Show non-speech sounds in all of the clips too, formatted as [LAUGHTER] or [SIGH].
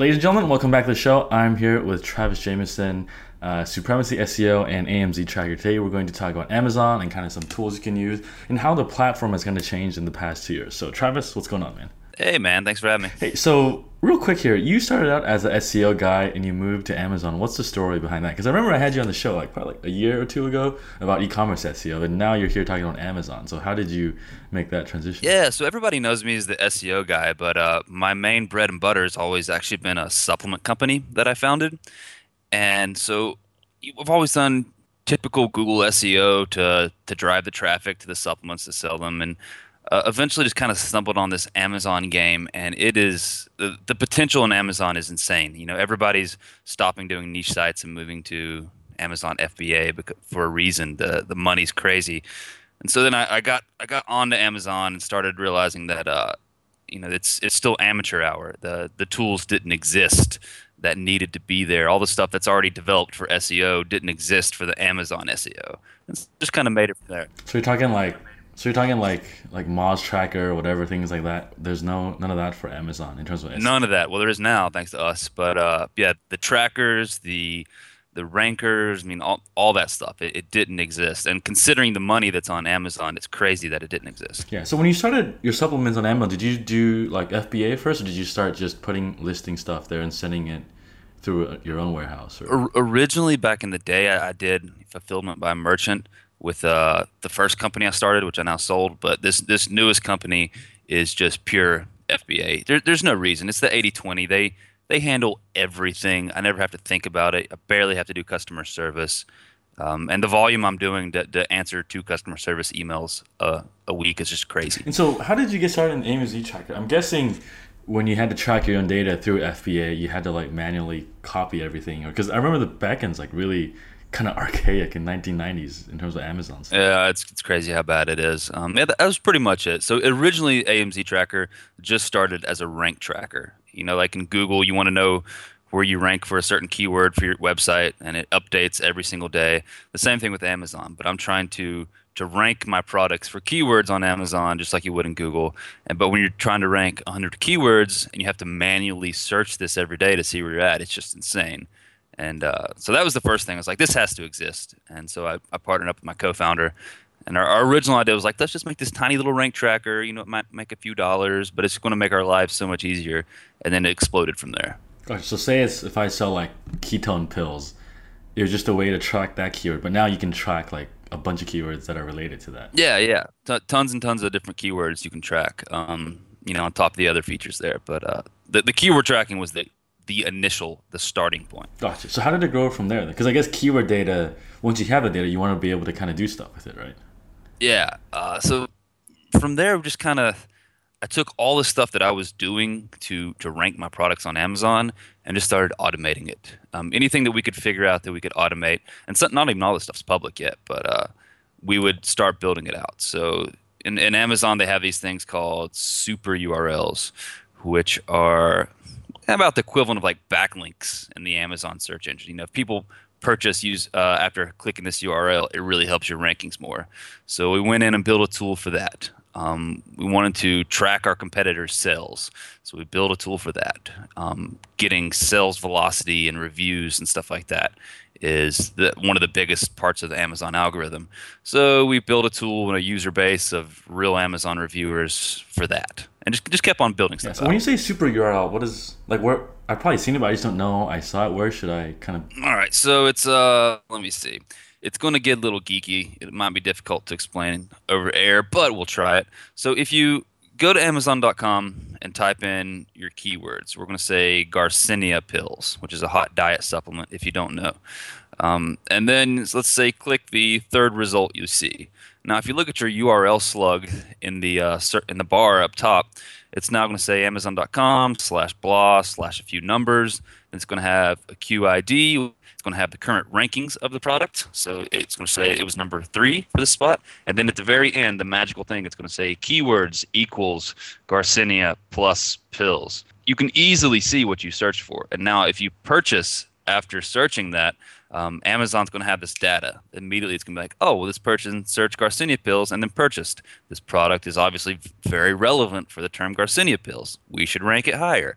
Ladies and gentlemen, welcome back to the show. I'm here with Travis Jamison, uh, Supremacy SEO and AMZ Tracker. Today, we're going to talk about Amazon and kind of some tools you can use and how the platform has kind of changed in the past two years. So, Travis, what's going on, man? Hey, man, thanks for having me. Hey, so real quick here, you started out as an SEO guy and you moved to Amazon. What's the story behind that? Because I remember I had you on the show like probably like a year or two ago about e-commerce SEO, and now you're here talking on Amazon. So how did you make that transition? Yeah, so everybody knows me as the SEO guy, but uh, my main bread and butter has always actually been a supplement company that I founded, and so I've always done typical Google SEO to to drive the traffic to the supplements to sell them, and uh, eventually just kind of stumbled on this Amazon game, and it is the, the potential in Amazon is insane. You know, everybody's stopping doing niche sites and moving to Amazon FBA because, for a reason. The the money's crazy, and so then I, I got I got onto Amazon and started realizing that uh, you know it's it's still amateur hour. The the tools didn't exist that needed to be there. All the stuff that's already developed for SEO didn't exist for the Amazon SEO. It's just kind of made it from there. So you're talking like so you're talking like like Moz Tracker, whatever things like that. There's no none of that for Amazon in terms of SEO. none of that. Well, there is now thanks to us, but uh, yeah, the trackers, the the rankers, I mean, all, all that stuff, it, it didn't exist. And considering the money that's on Amazon, it's crazy that it didn't exist. Yeah. So when you started your supplements on Amazon, did you do like FBA first, or did you start just putting listing stuff there and sending it through your own warehouse? Or? Originally, back in the day, I, I did fulfillment by merchant with uh, the first company I started, which I now sold. But this this newest company is just pure FBA. There, there's no reason. It's the 80-20. They they handle everything. I never have to think about it. I barely have to do customer service. Um, and the volume I'm doing to, to answer two customer service emails uh, a week is just crazy. And so, how did you get started in AMZ Tracker? I'm guessing when you had to track your own data through FBA, you had to like manually copy everything. Because I remember the backend's like really kind of [LAUGHS] archaic in 1990s in terms of Amazon. Stuff. Yeah, it's it's crazy how bad it is. Um, yeah, that was pretty much it. So originally, AMZ Tracker just started as a rank tracker. You know, like in Google, you want to know where you rank for a certain keyword for your website, and it updates every single day. The same thing with Amazon, but I'm trying to to rank my products for keywords on Amazon just like you would in Google. And but when you're trying to rank 100 keywords and you have to manually search this every day to see where you're at, it's just insane. And uh, so that was the first thing. I was like, this has to exist. And so I, I partnered up with my co-founder. And our, our, original idea was like, let's just make this tiny little rank tracker. You know, it might make a few dollars, but it's going to make our lives so much easier. And then it exploded from there. Right, so say it's if I sell like ketone pills, it was just a way to track that keyword. But now you can track like a bunch of keywords that are related to that. Yeah, yeah, T- tons and tons of different keywords you can track. Um, you know, on top of the other features there. But uh, the the keyword tracking was the the initial, the starting point. Gotcha. So how did it grow from there? Because I guess keyword data, once you have the data, you want to be able to kind of do stuff with it, right? Yeah. Uh, so from there, just kind of, I took all the stuff that I was doing to to rank my products on Amazon and just started automating it. Um, anything that we could figure out that we could automate, and so, not even all this stuff's public yet, but uh, we would start building it out. So in, in Amazon, they have these things called super URLs, which are about the equivalent of like backlinks in the Amazon search engine. You know, if people purchase use uh, after clicking this URL, it really helps your rankings more. So we went in and built a tool for that. Um, we wanted to track our competitors' sales, so we built a tool for that. Um, getting sales velocity and reviews and stuff like that is the, one of the biggest parts of the Amazon algorithm. So we built a tool and a user base of real Amazon reviewers for that, and just just kept on building stuff. Yeah, so when you say super URL, what is like where I've probably seen it, but I just don't know. I saw it. Where should I kind of? All right, so it's uh, let me see. It's going to get a little geeky. It might be difficult to explain over air, but we'll try it. So if you go to Amazon.com and type in your keywords. We're going to say Garcinia pills, which is a hot diet supplement if you don't know. Um, and then let's say click the third result you see. Now, if you look at your URL slug in the uh, in the bar up top, it's now going to say Amazon.com slash blah slash a few numbers. It's going to have a QID it's going to have the current rankings of the product. So it's going to say it was number three for this spot. And then at the very end, the magical thing, it's going to say keywords equals Garcinia plus pills. You can easily see what you searched for. And now, if you purchase after searching that, um, Amazon's going to have this data. Immediately, it's going to be like, oh, well, this person searched Garcinia pills and then purchased. This product is obviously very relevant for the term Garcinia pills. We should rank it higher.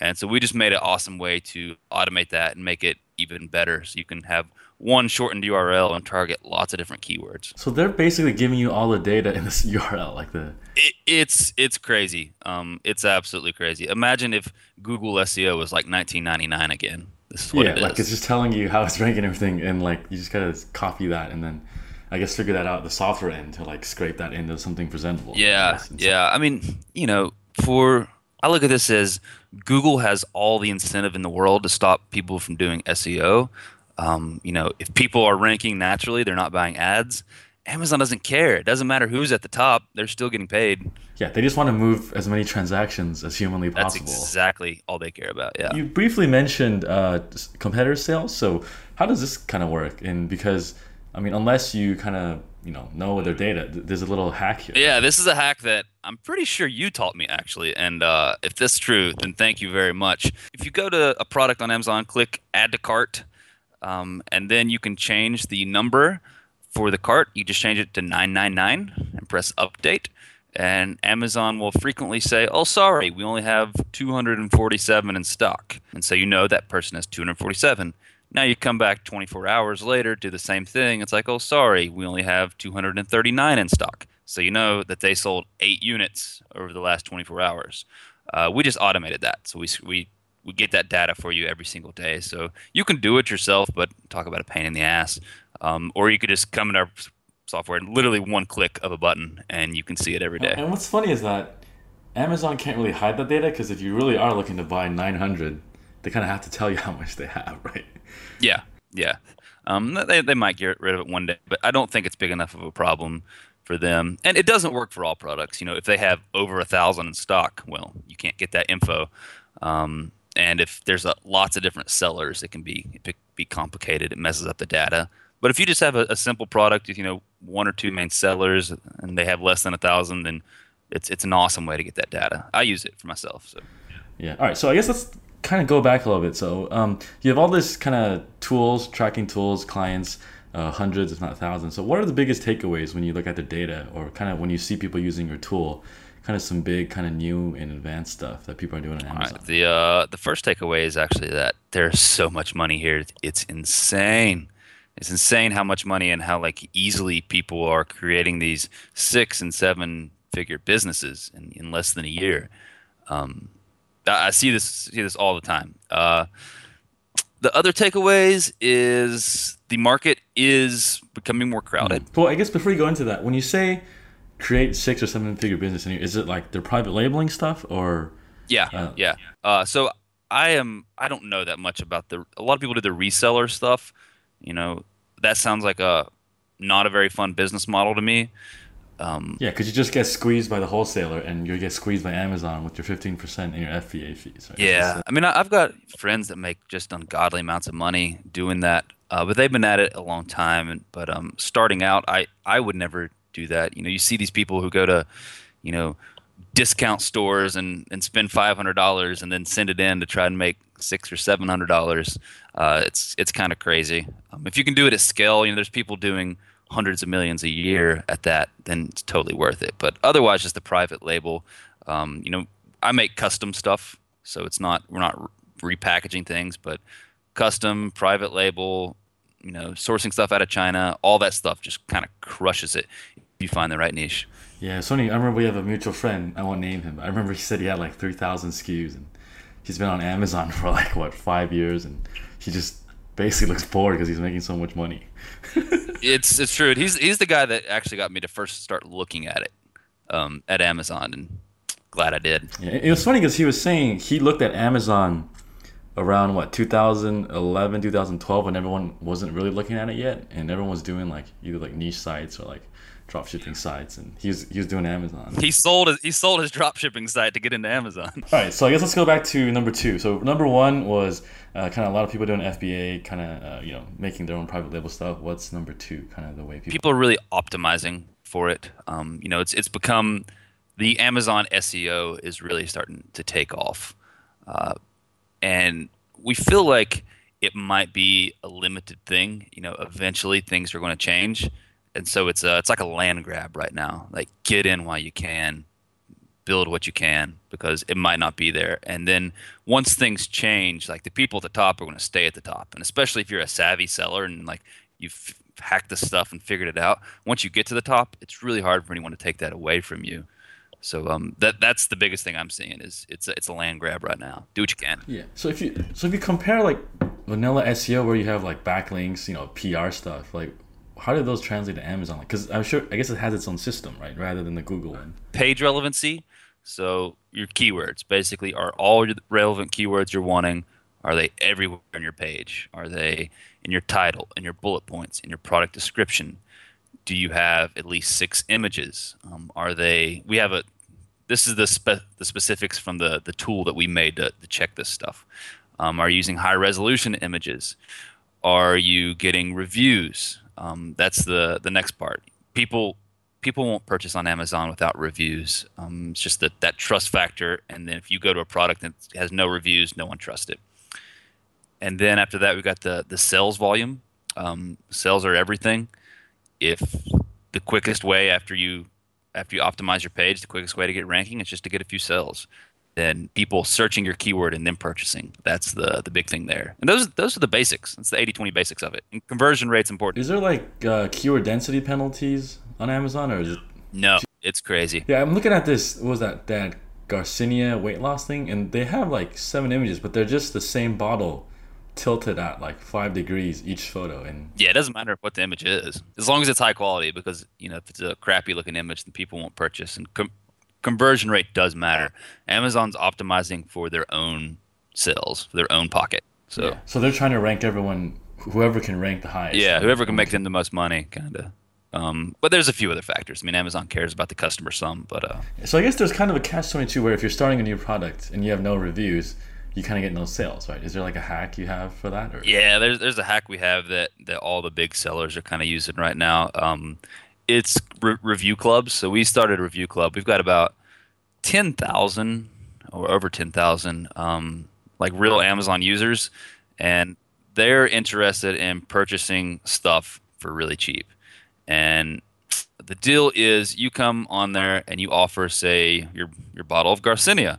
And so we just made an awesome way to automate that and make it even better. So you can have one shortened URL and target lots of different keywords. So they're basically giving you all the data in this [LAUGHS] URL, like the. It, it's it's crazy. Um, it's absolutely crazy. Imagine if Google SEO was like 1999 again. This is what yeah, it is. like it's just telling you how it's [LAUGHS] ranking everything, and like you just gotta copy that, and then I guess figure that out the software end to like scrape that into something presentable. I Yeah, guess, yeah. I mean, you know, for I look at this as Google has all the incentive in the world to stop people from doing SEO. Um, you know, if people are ranking naturally, they're not buying ads. Amazon doesn't care. It doesn't matter who's at the top; they're still getting paid. Yeah, they just want to move as many transactions as humanly possible. That's exactly all they care about. Yeah. You briefly mentioned uh, competitor sales. So how does this kind of work? And because I mean, unless you kind of you know know their data, th- there's a little hack here. Yeah, this is a hack that I'm pretty sure you taught me actually. And uh, if this is true, then thank you very much. If you go to a product on Amazon, click add to cart, um, and then you can change the number for the cart. You just change it to 999 and press update. And Amazon will frequently say, "Oh, sorry, we only have 247 in stock," and so you know that person has 247. Now you come back 24 hours later, do the same thing. It's like, "Oh, sorry, we only have 239 in stock." So you know that they sold eight units over the last 24 hours. Uh, we just automated that, so we we we get that data for you every single day. So you can do it yourself, but talk about a pain in the ass. Um, or you could just come in our software and literally one click of a button, and you can see it every day. And what's funny is that Amazon can't really hide that data because if you really are looking to buy 900, they kind of have to tell you [LAUGHS] how much they have, right? Yeah, yeah. Um, they they might get rid of it one day, but I don't think it's big enough of a problem for them. And it doesn't work for all products. You know, if they have over a thousand in stock, well, you can't get that info. Um, and if there's a, lots of different sellers, it can be it can be complicated. It messes up the data. But if you just have a, a simple product, you know, one or two main sellers, and they have less than a thousand, then it's it's an awesome way to get that data. I use it for myself. So Yeah. All right. So I guess let's kind of go back a little bit. So um, you have all this kind of tools, tracking tools, clients, uh, hundreds, if not thousands. So what are the biggest takeaways when you look at the data, or kind of when you see people using your tool? Kind of some big, kind of new and advanced stuff that people are doing on Amazon. right. The uh, the first takeaway is actually that there's so much money here. It's insane. It's insane how much money and how like easily people are creating these six and seven figure businesses in, in less than a year. Um, I I see this see this all the time. Uh, the other takeaways is the market is becoming more crowded. Well, I guess before you go into that, when you say create six or seven figure business, in here, is it like they're private labeling stuff or? Yeah, Uh, yeah. Uh, so I am. I don't know that much about the. A lot of people do the reseller stuff. You know, that sounds like a not a very fun business model to me. Um, Yeah, because you just get squeezed by the wholesaler and you get squeezed by Amazon with your 15% and your FBA fees. Right? yeah, I mean, I've got friends that make just ungodly amounts of money doing that, uh, but they've been at it a long time. And but um, starting out, I I would never do that. You know, you see these people who go to, you know, discount stores and, and spend five hundred dollars and then send it in to try and make six or seven hundred dollars. Uh, it's it's kind of crazy. Um, if you can do it at scale, you know, there's people doing hundreds of millions a year at that, then it's totally worth it. But otherwise, just the private label. Um, you know, I make custom stuff, so it's not we're not repackaging things, but custom private label. You know, sourcing stuff out of China, all that stuff just kind of crushes it if you find the right niche. Yeah, Sony, I remember we have a mutual friend. I won't name him. But I remember he said he had like 3,000 SKUs and he's been on Amazon [LAUGHS] for like, what, five years? And he just basically looks bored because he's making so much money. [LAUGHS] It's it's true. He's he's the guy that actually got me to first start looking at it um, at Amazon, and glad I did. Yeah, it was funny because he was saying he looked at Amazon around what 2011 2012 when everyone wasn't really looking at it yet and everyone was doing like either like niche sites or like drop shipping sites and he was he was doing amazon He sold his, he sold his drop shipping site to get into Amazon. [LAUGHS] all right so i guess let's go back to number two so number one was uh, kind of a lot of people doing fba kind of uh, you know making their own private label stuff what's number two kind of the way people People are really optimizing for it. Um, you know, it's it's become the Amazon SEO is really starting to take off, uh, and we feel like it might be a limited thing. You know, eventually things are going to change, and so it's a, it's like a land grab right now. Like get in while you can, build what you can because it might not be there. And then once things change, like the people at the top are going to stay at the top. And especially if you're a savvy seller and like you've hacked the stuff and figured it out, once you get to the top, it's really hard for anyone to take that away from you. So um, that that's the biggest thing I'm seeing is it's a, it's a land grab right now. Do what you can. Yeah. So if you so if you compare like vanilla SEO where you have like backlinks, you know, PR stuff, like how did those translate to Amazon? Because I'm sure I guess it has its own system, right, rather than the Google one. Page relevancy. So your keywords basically are all your relevant keywords you're wanting. Are they everywhere on your page? Are they in your title, in your bullet points, in your product description? do you have at least six images? Um, are they? We have a. This is the spe- the specifics from the the tool that we made to, to check this stuff. Um, are you using high resolution images? Are you getting reviews? Um, that's the the next part. People people won't purchase on Amazon without reviews. Um, it's just that that trust factor. And then if you go to a product that has no reviews, no one trusts it. And then after that, we've got the the sales volume. Um, sales are everything if the quickest way after you after you optimize your page, the quickest way to get ranking is just to get a few sales. Then people searching your keyword and then purchasing. That's the the big thing there. And those those are the basics. That's the 80-20 basics of it. And conversion rate's important. Is there like uh, keyword density penalties on Amazon or is it No, it's crazy. Yeah, I'm looking at this what was that that Garcinia weight loss thing and they have like seven images, but they're just the same bottle tilted at like five degrees each photo and yeah it doesn't matter what the image is as long as it's high quality because you know if it's a crappy looking image then people won't purchase and com- conversion rate does matter amazon's optimizing for their own sales for their own pocket so yeah. so they're trying to rank everyone whoever can rank the highest yeah whoever can make them the most money kind of um, but there's a few other factors. I mean, Amazon cares about the customer some, but uh, so I guess there's kind of a catch twenty two where if you're starting a new product and you have no reviews, you kind of get no sales, right? Is there like a hack you have for that? Or? Yeah, there's there's a hack we have that that all the big sellers are kind of using right now. Um, it's re- review clubs. So we started a review club. We've got about ten thousand or over ten thousand um, like real Amazon users, and they're interested in purchasing stuff for really cheap. And the deal is, you come on there and you offer, say, your your bottle of Garcinia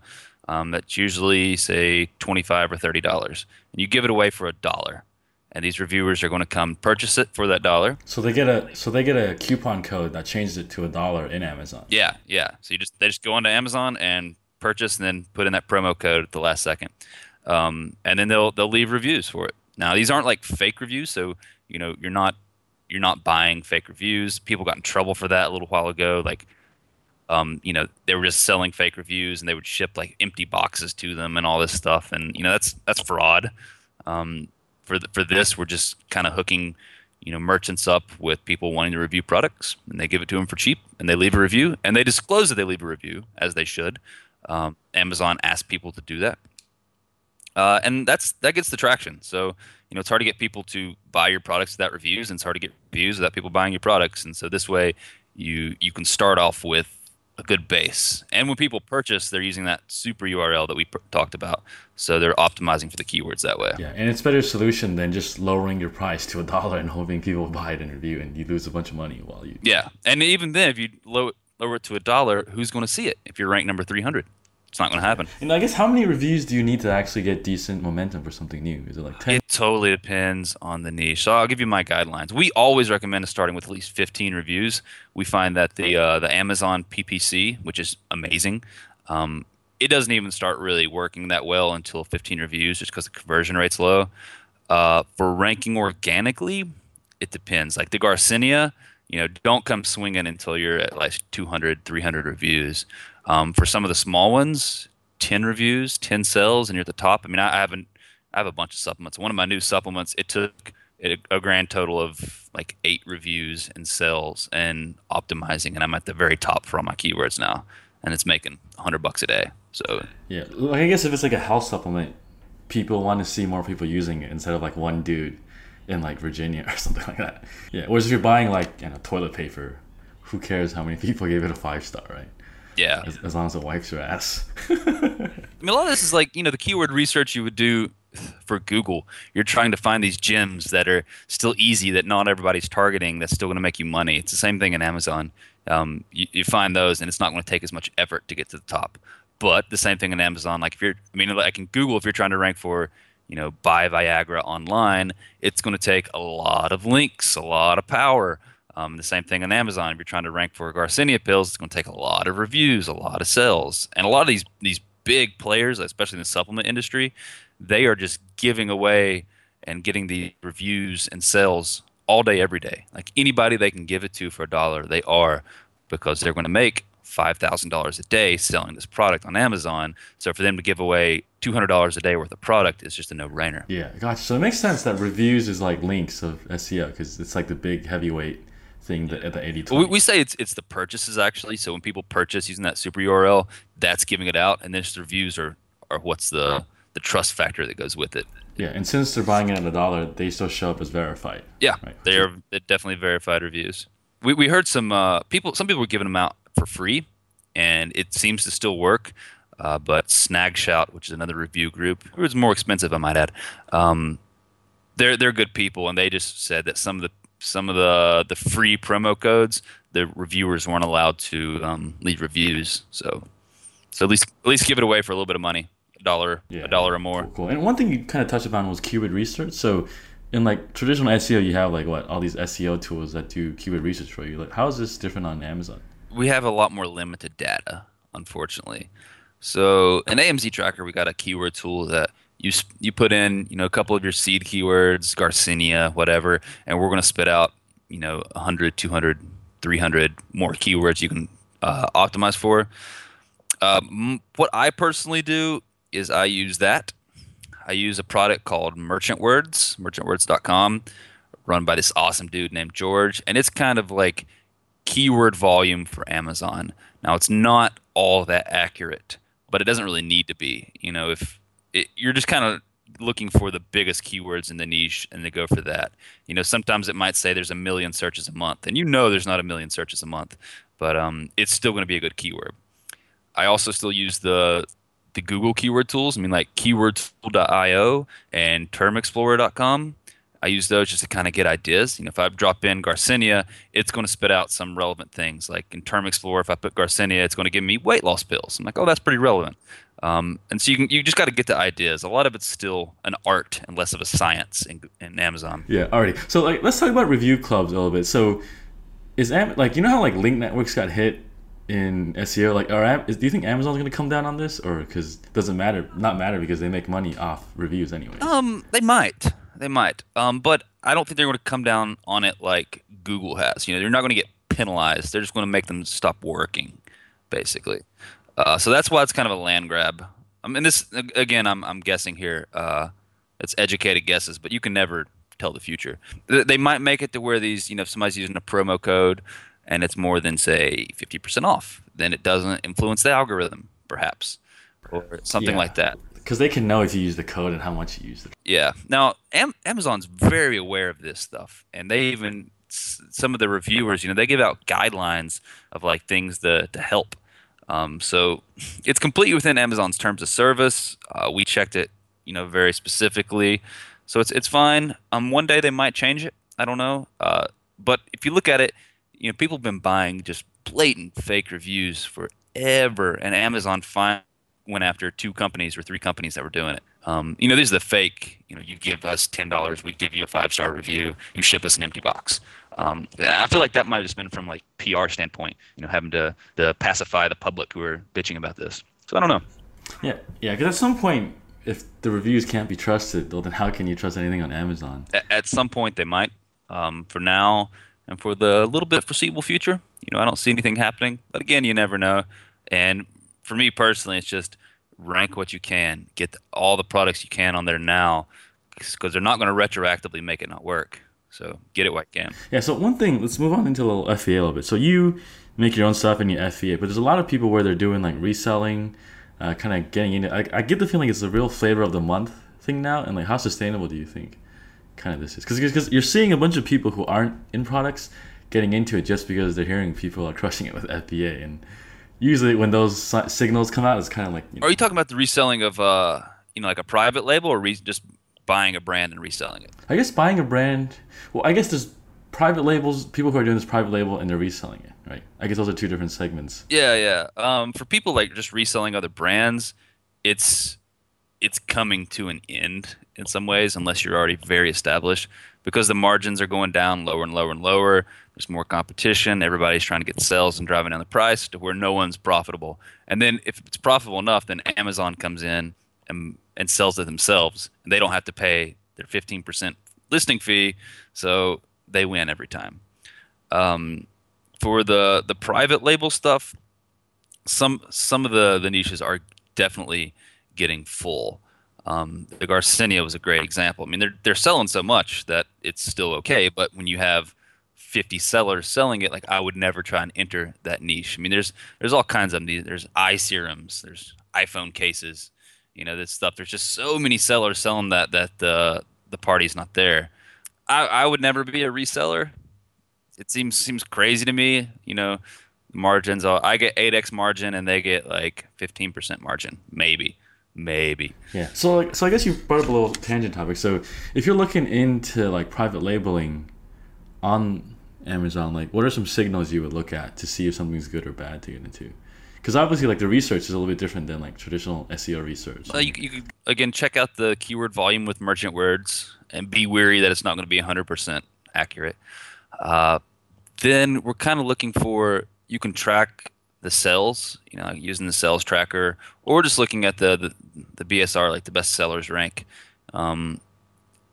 um, that's usually say 25 or 30 dollars and you give it away for a dollar and these reviewers are going to come purchase it for that dollar. So they get a so they get a coupon code that changes it to a dollar in amazon. Yeah yeah. So you just they just go onto amazon and purchase and then put in that promo code at the last second. Um, and then they'll they'll leave reviews for it. Now these aren't like fake reviews so you know you're not you're not buying fake reviews. People got in trouble for that a little while ago like um, you know, they were just selling fake reviews and they would ship like empty boxes to them and all this stuff. And you know, that's that's fraud. Um, for the, for this, we're just kind of hooking, you know, merchants up with people wanting to review products, and they give it to them for cheap, and they leave a review, and they disclose that they leave a review as they should. Um, Amazon asks people to do that, uh, and that's that gets the traction. So you know, it's hard to get people to buy your products without reviews, and it's hard to get reviews without people buying your products. And so this way, you you can start off with a good base. And when people purchase, they're using that super URL that we pr- talked about. So they're optimizing for the keywords that way. Yeah, and it's a better solution than just lowering your price to a dollar and hoping people buy it and review, and you lose a bunch of money while you. Yeah, and even then, if you lower, lower it to a dollar, who's going to see it if you're ranked number 300? It's not going to happen. And I guess how many reviews do you need to actually get decent momentum for something new? Is it like 10? It totally depends on the niche. So I'll give you my guidelines. We always recommend starting with at least 15 reviews. We find that the uh, the Amazon PPC, which is amazing, um, it doesn't even start really working that well until 15 reviews, just because the conversion rate's low. Uh, for ranking organically, it depends. Like the Garcinia, you know, don't come swinging until you're at like 200, 300 reviews. Um, for some of the small ones, 10 reviews, 10 sales, and you're at the top. I mean, I, I haven't, I have a bunch of supplements. One of my new supplements, it took a grand total of like eight reviews and sales and optimizing, and I'm at the very top for all my keywords now, and it's making 100 bucks a day. So yeah, I guess if it's like a health supplement, people want to see more people using it instead of like one dude in like Virginia [LAUGHS] or something like that. Yeah. Whereas if you're buying like you know toilet paper, who cares how many people gave it a five star, right? Yeah. As, as long as it wipes your ass. [LAUGHS] I mean, a lot of this is like, you know, the keyword research you would do for Google. You're trying to find these gems that are still easy, that not everybody's targeting, that's still going to make you money. It's the same thing in Amazon. Um, you, you find those, and it's not going to take as much effort to get to the top. But the same thing in Amazon. Like if you're, I mean, like in Google, if you're trying to rank for, you know, buy Viagra online, it's going to take a lot of links, a lot of power. Um, the same thing on Amazon. If you're trying to rank for Garcinia pills, it's going to take a lot of reviews, a lot of sales, and a lot of these these big players, especially in the supplement industry, they are just giving away and getting the reviews and sales all day, every day. Like anybody they can give it to for a dollar, they are because they're going to make five thousand dollars a day selling this product on Amazon. So for them to give away two hundred dollars a day worth of product is just a no brainer. Yeah, gotcha. So it makes sense that reviews is like links of SEO because it's like the big heavyweight thing that at the 80 we, we say it's it's the purchases actually. So when people purchase using that super URL, that's giving it out, and then just the reviews are are what's the the trust factor that goes with it. Yeah, and since they're buying it at a dollar, they still show up as verified. Yeah, right? they are definitely verified reviews. We, we heard some uh, people, some people were giving them out for free, and it seems to still work. Uh, but Snagshout, which is another review group, it was more expensive, I might add. Um, they're they're good people, and they just said that some of the some of the the free promo codes, the reviewers weren't allowed to um, leave reviews. So so at least at least give it away for a little bit of money a dollar, yeah, a dollar or more. Cool, cool. And one thing you kind of touched upon was keyword research. So in like traditional SEO, you have like what all these SEO tools that do keyword research for you. Like, how is this different on Amazon? We have a lot more limited data, unfortunately. So in AMZ Tracker, we got a keyword tool that you you put in you know a couple of your seed keywords, Garcinia, whatever, and we're going to spit out you know 100, 200, 300 more keywords you can uh, optimize for. Um, what I personally do is I use that. I use a product called Merchant Words, merchantwords.com, run by this awesome dude named George, and it's kind of like keyword volume for Amazon. Now it's not all that accurate, but it doesn't really need to be. You know, if it, you're just kind of looking for the biggest keywords in the niche and they go for that. You know, sometimes it might say there's a million searches a month, and you know there's not a million searches a month, but um, it's still going to be a good keyword. I also still use the the Google keyword tools. I mean, like keywordtool.io and termexplorer.com. I use those just to kind of get ideas. You know, if I drop in Garcinia, it's going to spit out some relevant things. Like in Term Explorer, if I put Garcinia, it's going to give me weight loss pills. I'm like, oh, that's pretty relevant. Um, and so you can you just got to get the ideas. A lot of it's still an art and less of a science in, in Amazon. Yeah, already. So like, let's talk about review clubs a little bit. So is Am- like you know how like link networks got hit in SEO? Like, are, do you think Amazon's going to come down on this, or because it doesn't matter, not matter because they make money off reviews anyway? Um, they might, they might. Um, but I don't think they're going to come down on it like Google has. You know, they're not going to get penalized. They're just going to make them stop working, basically. Uh, so that's why it's kind of a land grab. I mean, this again, I'm I'm guessing here. Uh, it's educated guesses, but you can never tell the future. They might make it to where these, you know, if somebody's using a promo code and it's more than say 50% off then it doesn't influence the algorithm perhaps or something yeah. like that because they can know if you use the code and how much you use it yeah now Am- amazon's very aware of this stuff and they even some of the reviewers you know they give out guidelines of like things to, to help um, so it's completely within amazon's terms of service uh, we checked it you know very specifically so it's it's fine um, one day they might change it i don't know uh, but if you look at it you know, people have been buying just blatant fake reviews forever, and Amazon finally went after two companies or three companies that were doing it. Um, you know, these are the fake. You know, you give us ten dollars, we give you a five star review, you ship us an empty box. Um, I feel like that might have just been from like PR standpoint. You know, having to to pacify the public who are bitching about this. So I don't know. Yeah, yeah, because at some point, if the reviews can't be trusted, then how can you trust anything on Amazon? At, at some point, they might. Um, for now, and for the little bit foreseeable future, you know, I don't see anything happening. But again, you never know. And for me personally, it's just rank what you can, get all the products you can on there now, because they're not going to retroactively make it not work. So get it while you can. Yeah. So one thing, let's move on into a little FBA a little bit. So you make your own stuff and you FBA, but there's a lot of people where they're doing like reselling, uh, kind of getting into. I, I get the feeling it's a real flavor of the month thing now, and like how sustainable do you think? kind of this is because you're seeing a bunch of people who aren't in products getting into it just because they're hearing people are crushing it with FBA and usually when those signals come out it's kind of like you know, are you talking about the reselling of uh you know like a private label or re- just buying a brand and reselling it I guess buying a brand well I guess there's private labels, people who are doing this private label and they're reselling it, right? I guess those are two different segments. Yeah, yeah. Um, for people like just reselling other brands, it's it's coming to an end in some ways, unless you're already very established, because the margins are going down lower and lower and lower. There's more competition. Everybody's trying to get sales and driving down the price to where no one's profitable. And then if it's profitable enough, then Amazon comes in and and sells it themselves, and they don't have to pay their 15% listing fee, so they win every time. Um, for the the private label stuff, some some of the the niches are definitely getting full. Um, the Garcinia was a great example. I mean, they're they're selling so much that it's still okay, but when you have 50 sellers selling it, like I would never try and enter that niche. I mean, there's there's all kinds of them. There's eye serums, there's iPhone cases, you know, this stuff. There's just so many sellers selling that that the the party's not there. I, I would never be a reseller. It seems seems crazy to me. You know, margins. I get eight x margin, and they get like fifteen percent margin, maybe, maybe. Yeah. So like, so I guess you brought up a little tangent topic. So if you're looking into like private labeling on Amazon, like what are some signals you would look at to see if something's good or bad to get into? Because obviously, like the research is a little bit different than like traditional SEO research. Uh, you, you could again check out the keyword volume with merchant words and be wary that it's not going to be 100% accurate. Uh, then we're kind of looking for you can track the sales, you know, using the sales tracker, or just looking at the the, the BSR, like the best sellers rank, um,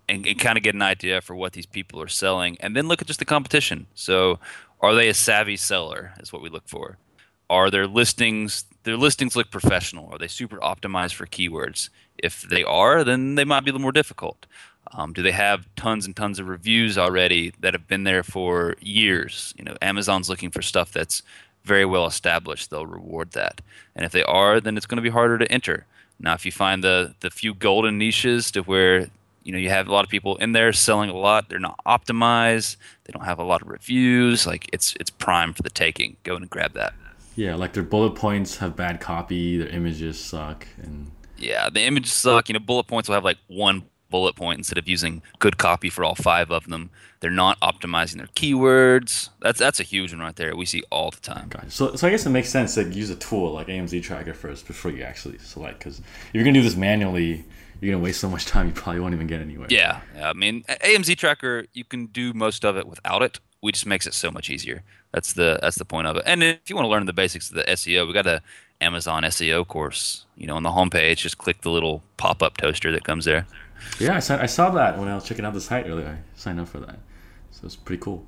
and, and kind of get an idea for what these people are selling, and then look at just the competition. So, are they a savvy seller? Is what we look for. Are their listings their listings look professional? Are they super optimized for keywords? If they are, then they might be a little more difficult. Um, do they have tons and tons of reviews already that have been there for years? You know, Amazon's looking for stuff that's very well established. They'll reward that, and if they are, then it's going to be harder to enter. Now, if you find the the few golden niches to where you know you have a lot of people in there selling a lot, they're not optimized, they don't have a lot of reviews, like it's it's prime for the taking. Go and grab that. Yeah, like their bullet points have bad copy, their images suck, and yeah, the images suck. You know, bullet points will have like one bullet point instead of using good copy for all five of them. They're not optimizing their keywords. That's that's a huge one right there. We see all the time. Gotcha. So, so I guess it makes sense to use a tool like AMZ Tracker first before you actually select. Because if you're gonna do this manually, you're gonna waste so much time. You probably won't even get anywhere. Yeah, yeah. I mean, AMZ Tracker, you can do most of it without it. Just makes it so much easier. That's the that's the point of it. And if you want to learn the basics of the SEO, we got a Amazon SEO course. You know, on the homepage, just click the little pop up toaster that comes there. Yeah, I saw, I saw that when I was checking out the site earlier. I signed up for that. So it's pretty cool.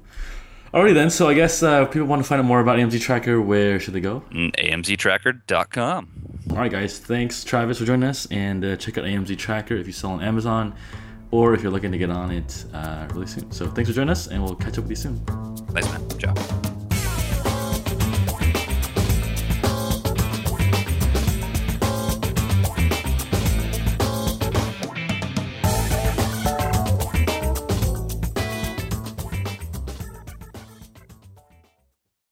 Alrighty then, so I guess uh, if people want to find out more about AMZ Tracker, where should they go? Mm, AMZTracker.com. Alright guys, thanks Travis for joining us, and uh, check out AMZ Tracker if you sell on Amazon, or if you're looking to get on it uh, really soon. So thanks for joining us, and we'll catch up with you soon. Thanks, man. Ciao.